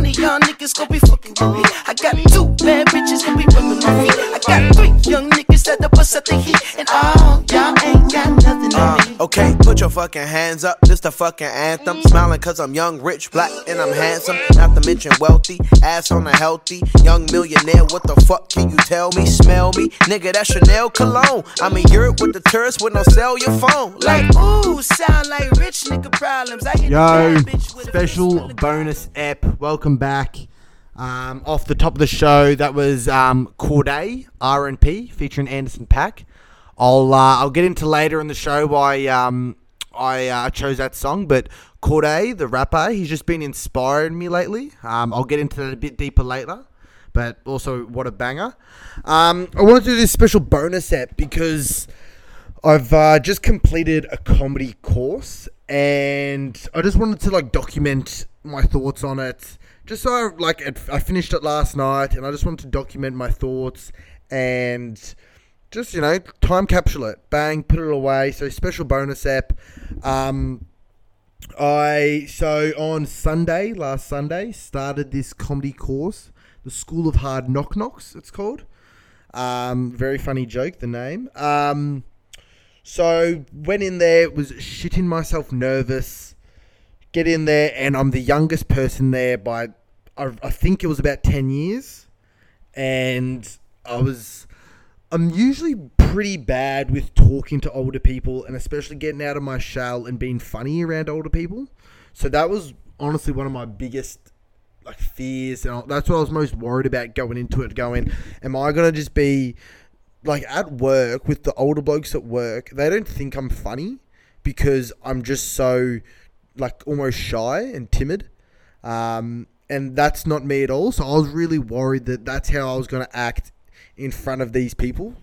One of y'all niggas gon' be fucking with me. I got two bad bitches that be rubbing on me. I got three young niggas that the bust at the heat. Okay, put your fucking hands up. This the fucking anthem. Smiling cause I'm young, rich, black, and I'm handsome. Not to mention wealthy. Ass on a healthy. Young millionaire. What the fuck can you tell me? Smell me? Nigga, that's Chanel cologne. I'm in Europe with the tourists with no sell your phone. Like, ooh, sound like rich nigga problems. I Yo, a bitch with special bonus app. Welcome back. Um, off the top of the show, that was um, Cordae RNP featuring Anderson .Paak. I'll uh, I'll get into later in the show why um, I uh, chose that song, but Cordae, the rapper, he's just been inspiring me lately. Um, I'll get into that a bit deeper later, but also what a banger. Um, I want to do this special bonus app because I've uh, just completed a comedy course, and I just wanted to like document my thoughts on it. Just so I, like I finished it last night, and I just wanted to document my thoughts and just you know time capsule it, bang, put it away. So special bonus app. Um, I so on Sunday, last Sunday, started this comedy course, the School of Hard Knock Knocks. It's called. Um, very funny joke, the name. Um, so went in there, was shitting myself nervous. Get in there, and I'm the youngest person there by, I, I think it was about ten years, and I was. I'm usually pretty bad with talking to older people, and especially getting out of my shell and being funny around older people. So that was honestly one of my biggest like fears, and that's what I was most worried about going into it. Going, am I gonna just be like at work with the older blokes at work? They don't think I'm funny because I'm just so like almost shy and timid. Um, and that's not me at all. So I was really worried that that's how I was going to act in front of these people,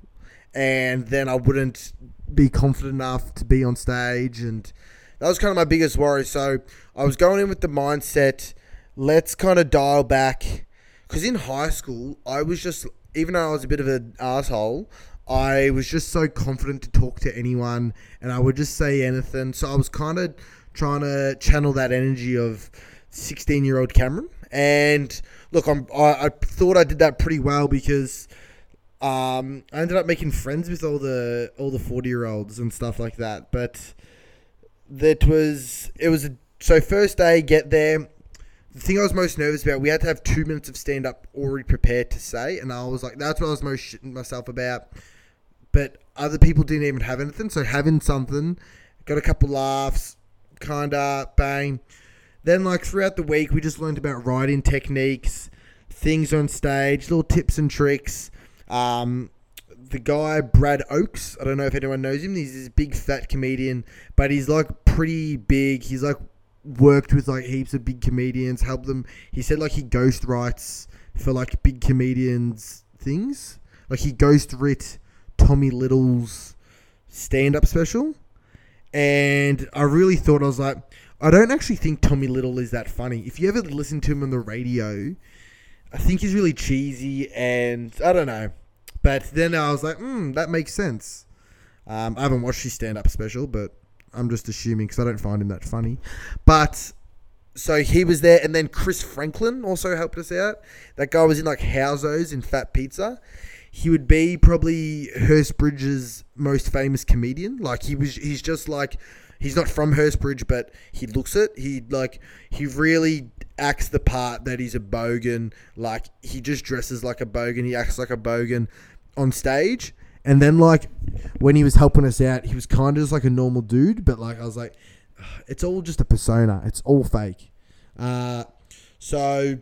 and then I wouldn't be confident enough to be on stage, and that was kind of my biggest worry. So I was going in with the mindset, let's kind of dial back, because in high school I was just, even though I was a bit of an asshole. I was just so confident to talk to anyone and I would just say anything. So I was kind of trying to channel that energy of 16 year old Cameron. And look, I'm, I, I thought I did that pretty well because um, I ended up making friends with all the all the 40 year olds and stuff like that. But that was it was a, so first day get there. The thing I was most nervous about, we had to have two minutes of stand up already prepared to say, and I was like, that's what I was most shitting myself about. But other people didn't even have anything, so having something, got a couple laughs, kinda bang. Then like throughout the week, we just learned about writing techniques, things on stage, little tips and tricks. Um, the guy Brad Oakes, I don't know if anyone knows him. He's this big fat comedian, but he's like pretty big. He's like worked with like heaps of big comedians, helped them. He said like he ghost writes for like big comedians things. Like he ghost writ Tommy Little's stand up special. And I really thought I was like, I don't actually think Tommy Little is that funny. If you ever listen to him on the radio, I think he's really cheesy and I don't know. But then I was like, hmm, that makes sense. Um, I haven't watched his stand up special, but I'm just assuming because I don't find him that funny. But so he was there, and then Chris Franklin also helped us out. That guy was in like Housos in Fat Pizza. He would be probably Hurstbridge's most famous comedian. Like he was, he's just like he's not from Hurstbridge, but he looks it. He like he really acts the part that he's a bogan. Like he just dresses like a bogan. He acts like a bogan on stage. And then like when he was helping us out, he was kind of just like a normal dude. But like I was like, it's all just a persona. It's all fake. Uh, so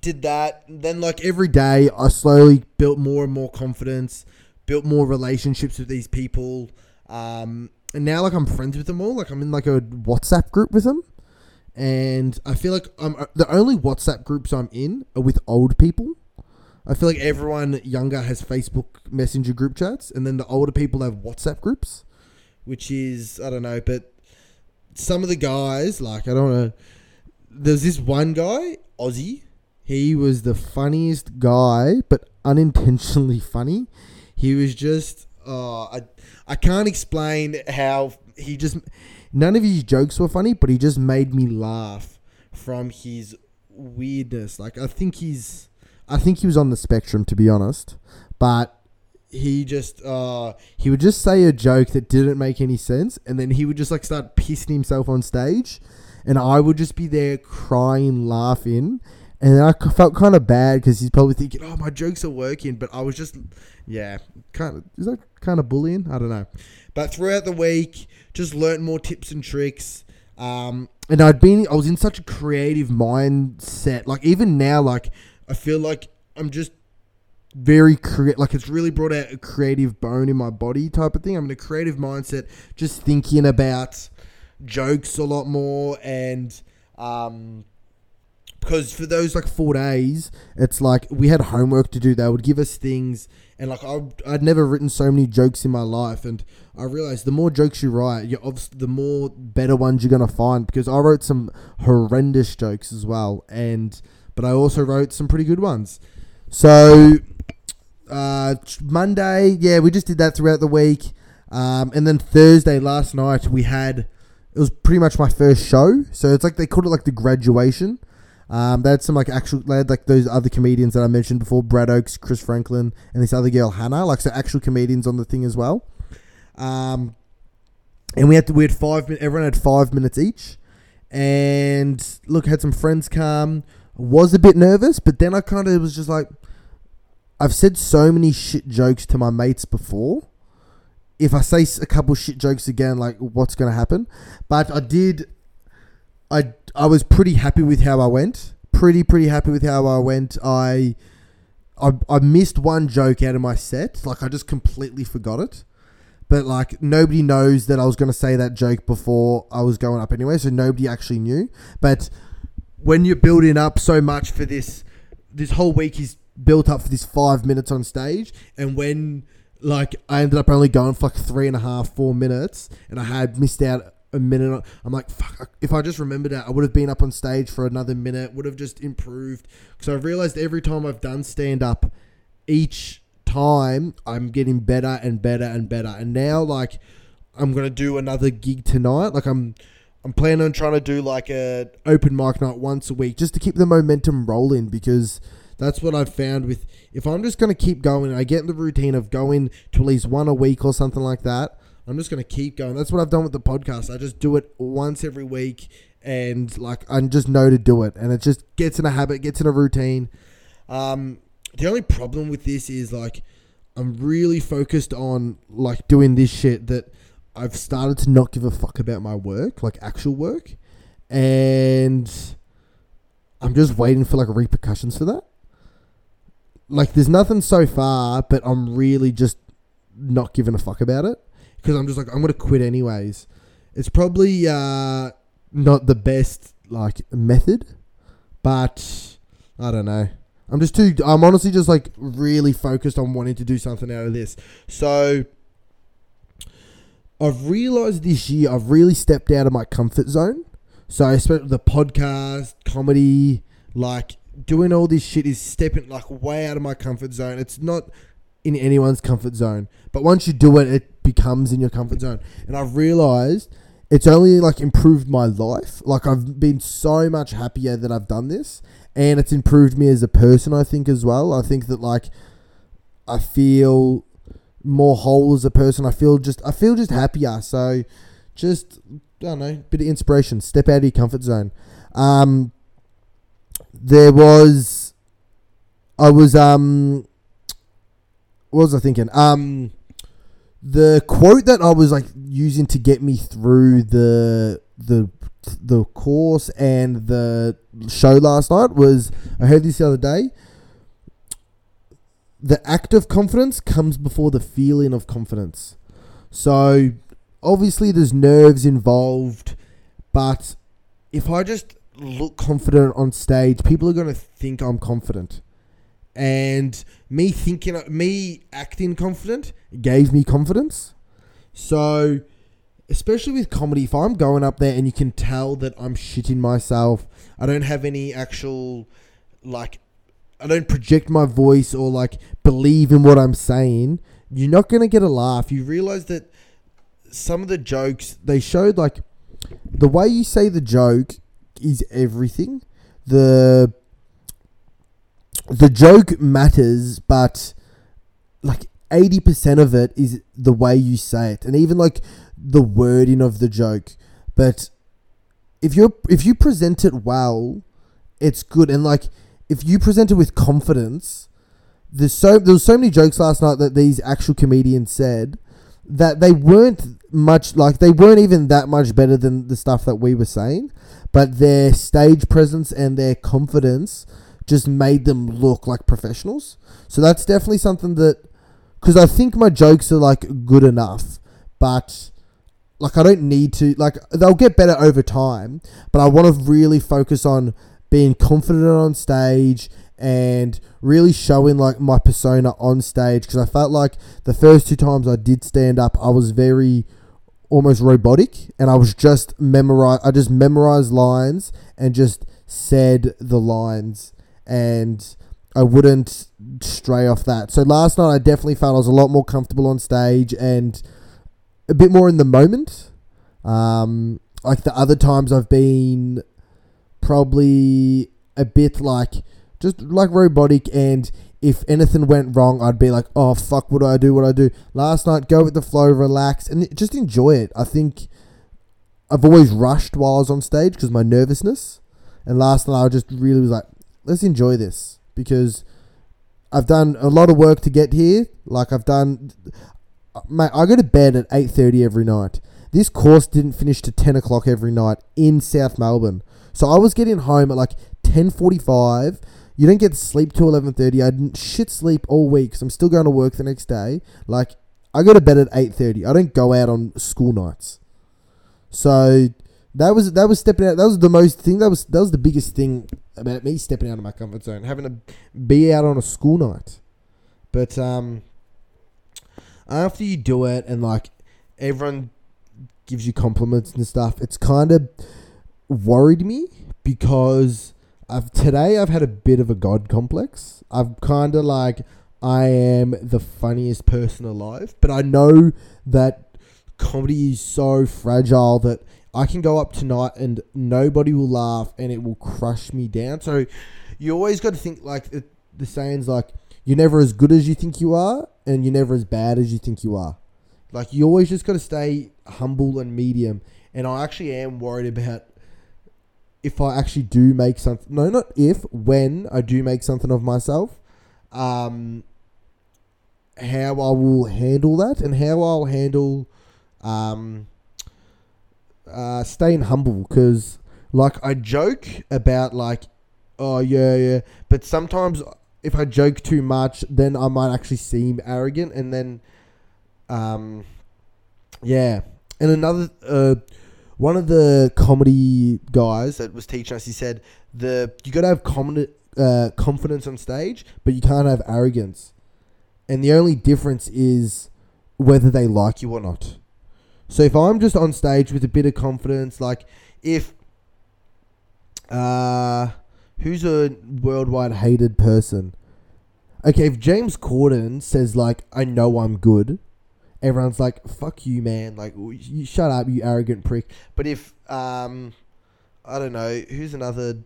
did that. Then like every day, I slowly built more and more confidence, built more relationships with these people. Um, and now like I'm friends with them all. Like I'm in like a WhatsApp group with them, and I feel like I'm the only WhatsApp groups I'm in are with old people. I feel like everyone younger has Facebook Messenger group chats, and then the older people have WhatsApp groups, which is I don't know, but some of the guys like I don't know. There's this one guy, Aussie. He was the funniest guy, but unintentionally funny. He was just, uh, I can't explain how he just. None of his jokes were funny, but he just made me laugh from his weirdness. Like I think he's, I think he was on the spectrum to be honest, but he just uh he would just say a joke that didn't make any sense, and then he would just like start pissing himself on stage, and I would just be there crying, laughing. And I felt kind of bad because he's probably thinking, "Oh, my jokes are working," but I was just, yeah, kind of is that kind of bullying? I don't know. But throughout the week, just learnt more tips and tricks. Um, and I'd been, I was in such a creative mindset. Like even now, like I feel like I'm just very crea- like it's really brought out a creative bone in my body type of thing. I'm in a creative mindset, just thinking about jokes a lot more and um because for those like four days, it's like we had homework to do. They would give us things, and like I, I'd never written so many jokes in my life, and I realized the more jokes you write, you obviously the more better ones you're gonna find. Because I wrote some horrendous jokes as well, and but I also wrote some pretty good ones. So uh, Monday, yeah, we just did that throughout the week, um, and then Thursday last night we had it was pretty much my first show. So it's like they called it like the graduation. Um, they had some like actual, they had like those other comedians that I mentioned before, Brad Oakes, Chris Franklin, and this other girl Hannah, like so actual comedians on the thing as well. Um, and we had to, we had five, min- everyone had five minutes each, and look, had some friends come. Was a bit nervous, but then I kind of was just like, I've said so many shit jokes to my mates before. If I say a couple shit jokes again, like what's gonna happen? But I did. I I was pretty happy with how I went. Pretty pretty happy with how I went. I I I missed one joke out of my set. Like I just completely forgot it. But like nobody knows that I was gonna say that joke before I was going up anyway, so nobody actually knew. But when you're building up so much for this, this whole week is built up for this five minutes on stage, and when like I ended up only going for like three and a half, four minutes, and I had missed out a minute. I'm like, fuck. If I just remembered that, I would have been up on stage for another minute. Would have just improved. So I've realized every time I've done stand up, each time I'm getting better and better and better. And now, like, I'm gonna do another gig tonight. Like, I'm. I'm planning on trying to do like a open mic night once a week just to keep the momentum rolling because that's what I've found with if I'm just going to keep going, I get in the routine of going to at least one a week or something like that. I'm just going to keep going. That's what I've done with the podcast. I just do it once every week and like I just know to do it and it just gets in a habit, gets in a routine. Um, the only problem with this is like I'm really focused on like doing this shit that I've started to not give a fuck about my work, like actual work, and I'm just waiting for like repercussions for that. Like, there's nothing so far, but I'm really just not giving a fuck about it because I'm just like I'm gonna quit anyways. It's probably uh, not the best like method, but I don't know. I'm just too. I'm honestly just like really focused on wanting to do something out of this. So I've realized this year I've really stepped out of my comfort zone. So I spent the podcast, comedy, like doing all this shit is stepping like way out of my comfort zone. It's not in anyone's comfort zone, but once you do it, it becomes in your comfort zone. And I've realized it's only like improved my life. Like I've been so much happier that I've done this, and it's improved me as a person. I think as well. I think that like I feel more whole as a person. I feel just I feel just happier. So just I don't know, bit of inspiration. Step out of your comfort zone. Um, there was, I was um, what was I thinking? Um, the quote that I was like using to get me through the the the course and the show last night was I heard this the other day. The act of confidence comes before the feeling of confidence. So obviously there's nerves involved, but if I just look confident on stage, people are going to think I'm confident. And me thinking, me acting confident gave me confidence. So, especially with comedy, if I'm going up there and you can tell that I'm shitting myself, I don't have any actual, like, I don't project my voice or like believe in what I'm saying, you're not going to get a laugh. You realize that some of the jokes they showed like the way you say the joke is everything. the the joke matters, but like eighty percent of it is the way you say it, and even like the wording of the joke. But if you're if you present it well, it's good, and like if you present it with confidence, there's so there was so many jokes last night that these actual comedians said that they weren't much like they weren't even that much better than the stuff that we were saying, but their stage presence and their confidence just made them look like professionals. So that's definitely something that because I think my jokes are like good enough, but like I don't need to like they'll get better over time, but I want to really focus on being confident on stage and really showing like my persona on stage because I felt like the first two times I did stand up, I was very almost robotic and I was just memorize I just memorized lines and just said the lines and I wouldn't stray off that. So last night I definitely felt I was a lot more comfortable on stage and a bit more in the moment. Um, like the other times I've been probably a bit like just like robotic and if anything went wrong I'd be like oh fuck what do I do what do I do last night go with the flow relax and just enjoy it I think I've always rushed while I was on stage because my nervousness and last night I just really was like let's enjoy this because I've done a lot of work to get here. Like I've done mate I go to bed at 8.30 every night. This course didn't finish to 10 o'clock every night in South Melbourne. So I was getting home at like 10.45 you don't get sleep till 11.30 i didn't shit sleep all week because i'm still going to work the next day. Like i go to bed at 8.30 i don't go out on school nights. So that was that was stepping out. That was the most thing. That was that was the biggest thing about me stepping out of my comfort zone having to be out on a school night but um after you do it and like everyone gives you compliments and stuff it's kind of worried me because I've today I've had a bit of a god complex. I've kind of like I am the funniest person alive, but I know that comedy is so fragile that I can go up tonight and nobody will laugh and it will crush me down. So you always got to think like it, the sayings like you're never as good as you think you are and you're never as bad as you think you are. Like you always just got to stay humble and medium. And I actually am worried about if I actually do make something. No, not if, when I do make something of myself. Um, how I will handle that and how I'll handle um, uh, staying humble because like I joke about like oh yeah yeah but sometimes if I joke too much then I might actually seem arrogant and then um yeah and another uh one of the comedy guys that was teaching us, he said the you got to have common, uh, confidence on stage, but you can't have arrogance. And the only difference is whether they like you or not. So if I'm just on stage with a bit of confidence, like if uh who's a worldwide hated person? Okay, if James Corden says like I know I'm good, everyone's like, "Fuck you, man!" Like, you shut up, you arrogant prick. But if um, I don't know, who's another?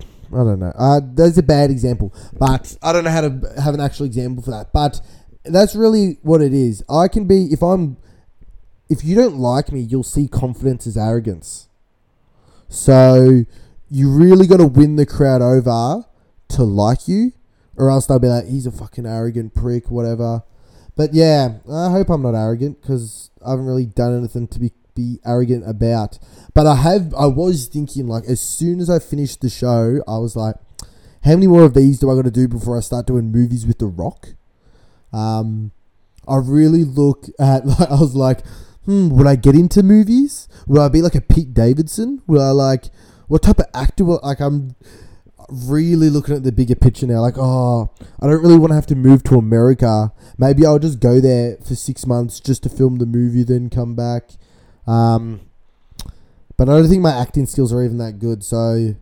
I don't know. Uh, that's a bad example, but I don't know how to have an actual example for that. But that's really what it is. I can be if I'm. If you don't like me, you'll see confidence as arrogance. So you really got to win the crowd over to like you, or else they'll be like, "He's a fucking arrogant prick," whatever. But yeah, I hope I'm not arrogant because I haven't really done anything to be be arrogant about. But I have. I was thinking like as soon as I finished the show, I was like, how many more of these do I got to do before I start doing movies with The Rock? Um, I really look at. Like, I was like, hmm, would I get into movies? Would I be like a Pete Davidson? Would I like what type of actor? Will, like I'm really looking at the bigger picture now. Like, oh, I don't really want to have to move to America. Maybe I'll just go there for six months just to film the movie, then come back. Um, but I don't think my acting skills are even that good. So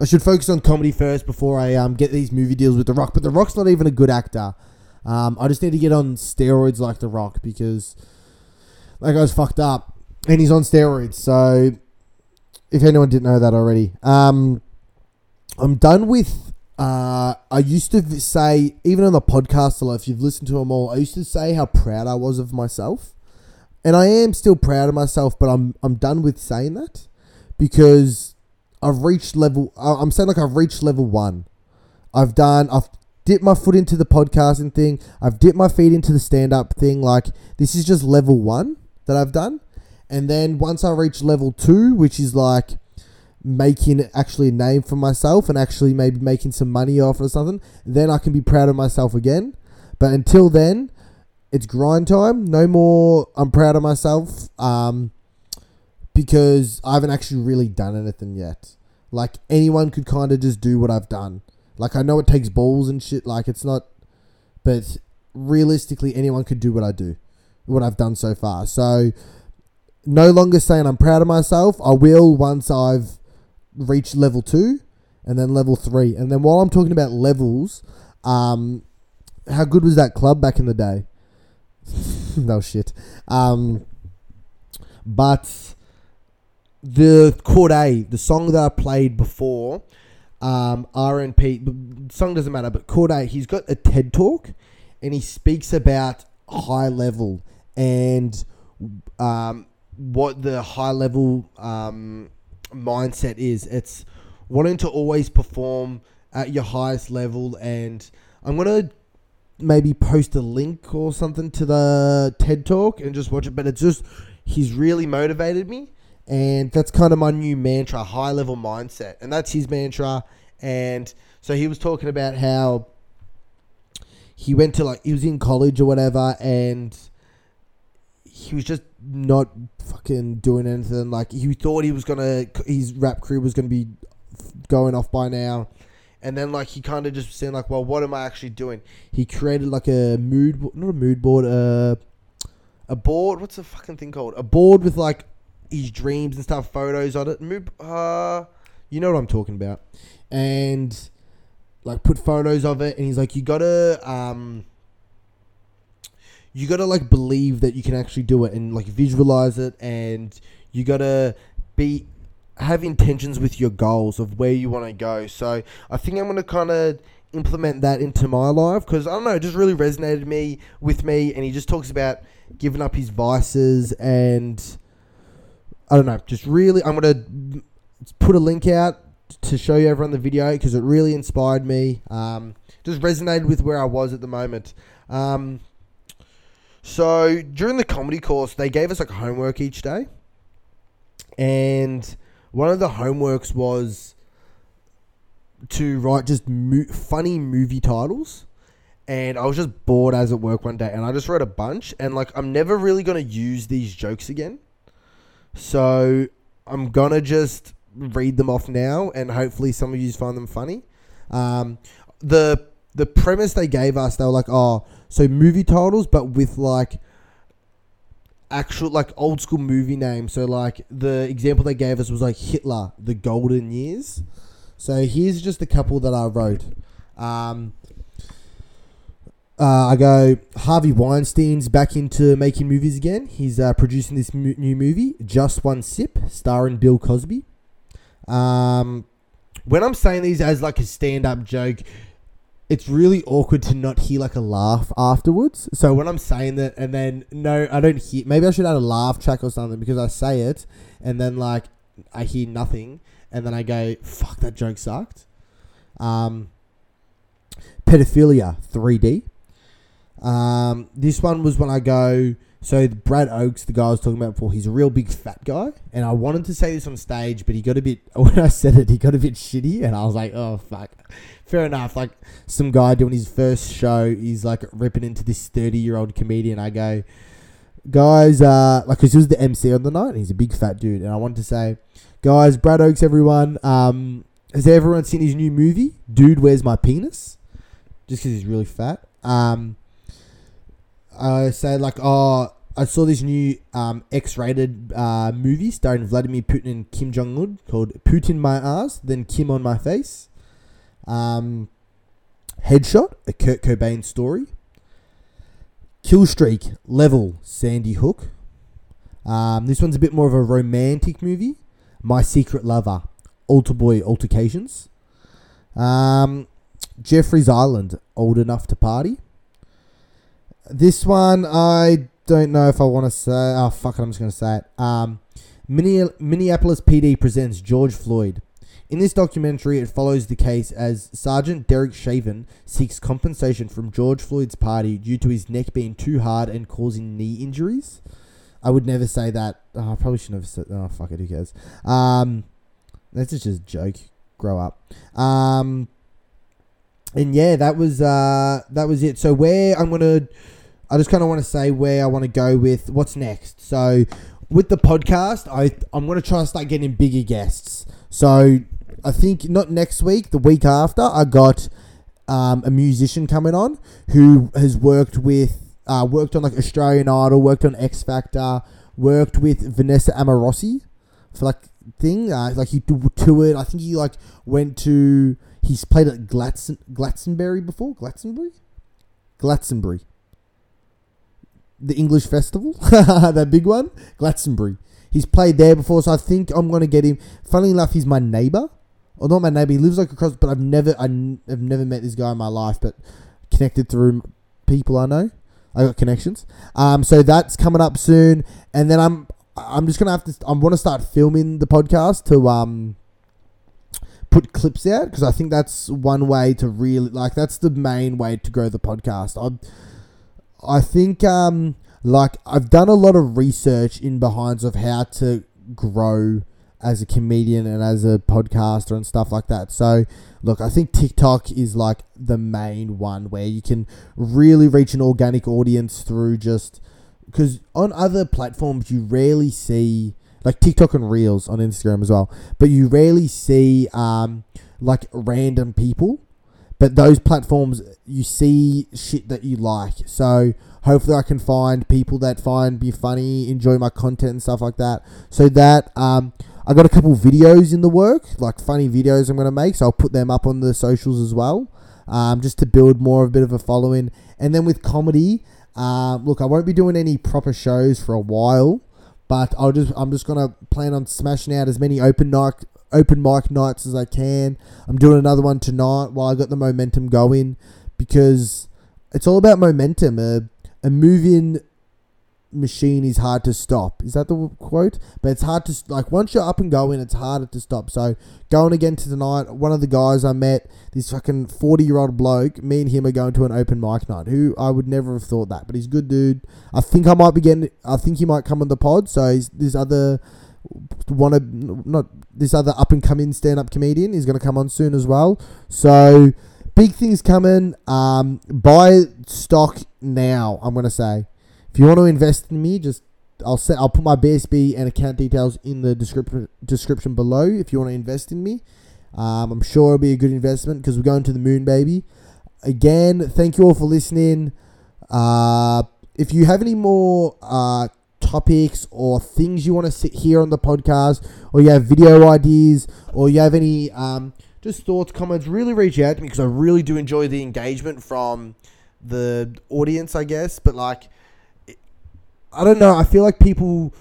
I should focus on comedy first before I um, get these movie deals with The Rock. But The Rock's not even a good actor. Um, I just need to get on steroids like The Rock because that guy's fucked up and he's on steroids. So if anyone didn't know that already. Um, I'm done with. Uh, I used to say, even on the podcast if you've listened to them all, I used to say how proud I was of myself, and I am still proud of myself. But I'm I'm done with saying that because I've reached level. I'm saying like I've reached level one. I've done. I've dipped my foot into the podcasting thing. I've dipped my feet into the stand up thing. Like this is just level one that I've done, and then once I reach level two, which is like making actually a name for myself and actually maybe making some money off or something, then I can be proud of myself again. But until then, it's grind time. No more. I'm proud of myself. Um, because I haven't actually really done anything yet. Like anyone could kind of just do what I've done. Like I know it takes balls and shit. Like it's not, but realistically, anyone could do what I do, what I've done so far. So no longer saying I'm proud of myself. I will once I've reached level two, and then level three, and then while I'm talking about levels, um, how good was that club back in the day? no shit. Um, but the Cordae, the song that I played before, um, RNP, song doesn't matter, but Cordae, he's got a TED talk, and he speaks about high level and um, what the high level um, mindset is. It's wanting to always perform at your highest level, and I'm gonna maybe post a link or something to the TED talk and just watch it. But it's just he's really motivated me, and that's kind of my new mantra: high level mindset, and that's his mantra. And so he was talking about how he went to like he was in college or whatever, and he was just not fucking doing anything. Like he thought he was gonna, his rap career was gonna be going off by now, and then like he kind of just saying like, well, what am I actually doing? He created like a mood, not a mood board, uh, a board. What's the fucking thing called? A board with like his dreams and stuff, photos on it. Mood, uh, you know what I'm talking about, and like put photos of it, and he's like, you gotta um you gotta like believe that you can actually do it and like visualize it and you gotta be have intentions with your goals of where you want to go. So i think i'm gonna kind of implement that into my life because i don't know it just really resonated me with me and he just talks about giving up his vices and i don't know just really i'm gonna put a link out to show you everyone the video because it really inspired me um, just resonated with where i was at the moment. Um, so during the comedy course, they gave us like homework each day, and one of the homeworks was to write just mo- funny movie titles. And I was just bored as at work one day, and I just wrote a bunch. And like, I'm never really gonna use these jokes again, so I'm gonna just read them off now, and hopefully some of you find them funny. Um, the the premise they gave us, they were like, oh, so movie titles, but with like actual like old school movie names. So like the example they gave us was like Hitler, the Golden Years. So here's just a couple that I wrote. Um, uh, I go Harvey Weinstein's back into making movies again. He's uh, producing this mu- new movie, Just One Sip, starring Bill Cosby. Um, when I'm saying these as like a stand-up joke, it's really awkward to not hear like a laugh afterwards. So when I'm saying that and then no, I don't hear. Maybe I should add a laugh track or something because I say it and then like I hear nothing and then I go, "Fuck, that joke sucked." Um, pedophilia 3D. Um, this one was when I go. So Brad Oakes, the guy I was talking about before, he's a real big fat guy, and I wanted to say this on stage, but he got a bit. When I said it, he got a bit shitty, and I was like, "Oh fuck." Fair enough. Like some guy doing his first show, he's like ripping into this thirty-year-old comedian. I go, guys, uh, like, cause he was the MC on the night, and he's a big fat dude, and I wanted to say, guys, Brad Oakes, everyone, um, has everyone seen his new movie, Dude, Where's My Penis? Just because he's really fat. Um, I say like, oh, I saw this new um, X-rated uh, movie starring Vladimir Putin and Kim Jong Un called "Putin My Ass," then Kim on My Face. Um, Headshot, a Kurt Cobain story. Kill Streak, Level, Sandy Hook. Um, this one's a bit more of a romantic movie. My Secret Lover, Altar Boy Altercations. Um, Jeffrey's Island, old enough to party. This one, I don't know if I want to say. Oh, fuck it, I'm just going to say it. Um, Minneapolis PD presents George Floyd. In this documentary, it follows the case as Sergeant Derek Chauvin seeks compensation from George Floyd's party due to his neck being too hard and causing knee injuries. I would never say that. Oh, I probably shouldn't have said. Oh, fuck it. Who cares? Um, that's just a joke. Grow up. Um, and yeah, that was uh, that was it. So where I'm gonna, I just kind of want to say where I want to go with what's next. So with the podcast, I I'm gonna try to start getting bigger guests. So I think not next week, the week after, I got um, a musician coming on who has worked with uh, worked on like Australian Idol, worked on X Factor, worked with Vanessa Amorosi for like thing. Uh, like he toured. I think he like went to. He's played at Glatson, Glastonbury before. Glastonbury, Glastonbury. The English festival, that big one, Glastonbury. He's played there before, so I think I'm gonna get him. Funny enough, he's my neighbor, or not my neighbor. He lives like across, but I've never, I I've never met this guy in my life, but connected through people I know. I got connections. Um, so that's coming up soon, and then I'm I'm just gonna have to. I want to start filming the podcast to um put clips out because I think that's one way to really like that's the main way to grow the podcast. I I think um like I've done a lot of research in behinds of how to grow as a comedian and as a podcaster and stuff like that. So, look, I think TikTok is like the main one where you can really reach an organic audience through just because on other platforms you rarely see like TikTok and Reels on Instagram as well, but you rarely see um like random people. But those platforms you see shit that you like. So hopefully I can find people that find me funny, enjoy my content and stuff like that. So that um I got a couple videos in the work, like funny videos I'm to make, so I'll put them up on the socials as well, um, just to build more of a bit of a following. And then with comedy, um, look, I won't be doing any proper shows for a while, but I'll just I'm just gonna plan on smashing out as many open night open mic nights as I can. I'm doing another one tonight while I got the momentum going because it's all about momentum. A, a moving machine is hard to stop. Is that the quote? But it's hard to like once you're up and going, it's harder to stop. So going again to tonight, one of the guys I met, this fucking forty year old bloke, me and him are going to an open mic night. Who I would never have thought that, but he's a good dude. I think I might be getting. I think he might come on the pod. So he's this other one of not this other up and coming stand up comedian is going to come on soon as well. So big things coming. Um, buy stock now. I'm going to say. If you want to invest in me, just I'll set I'll put my BSB and account details in the description description below. If you want to invest in me, um, I'm sure it'll be a good investment because we're going to the moon, baby. Again, thank you all for listening. Uh, if you have any more uh, topics or things you want to sit here on the podcast, or you have video ideas, or you have any um, just thoughts, comments, really reach out to me because I really do enjoy the engagement from the audience, I guess. But like I don't know. I feel like people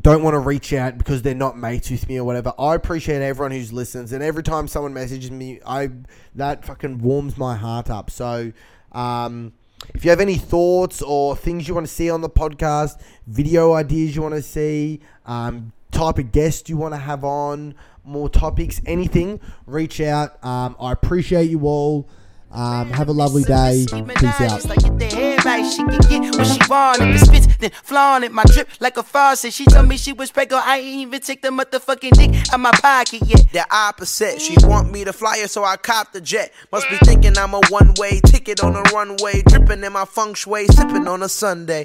don't want to reach out because they're not mates with me or whatever. I appreciate everyone who's listens, and every time someone messages me, I that fucking warms my heart up. So, um, if you have any thoughts or things you want to see on the podcast, video ideas you want to see, um, type of guest you want to have on, more topics, anything, reach out. Um, I appreciate you all. Um, have a lovely day. Peace out. Like get the head right, she can get what she want. If it spits, then flaunt it. My drip like a faucet. She told me she was pregnant. I ain't even take the motherfucking dick out my pocket yet. The opposite. She want me to fly her, so I cop the jet. Must be thinking I'm a one way ticket on a runway. Dripping in my feng shui, sipping on a Sunday.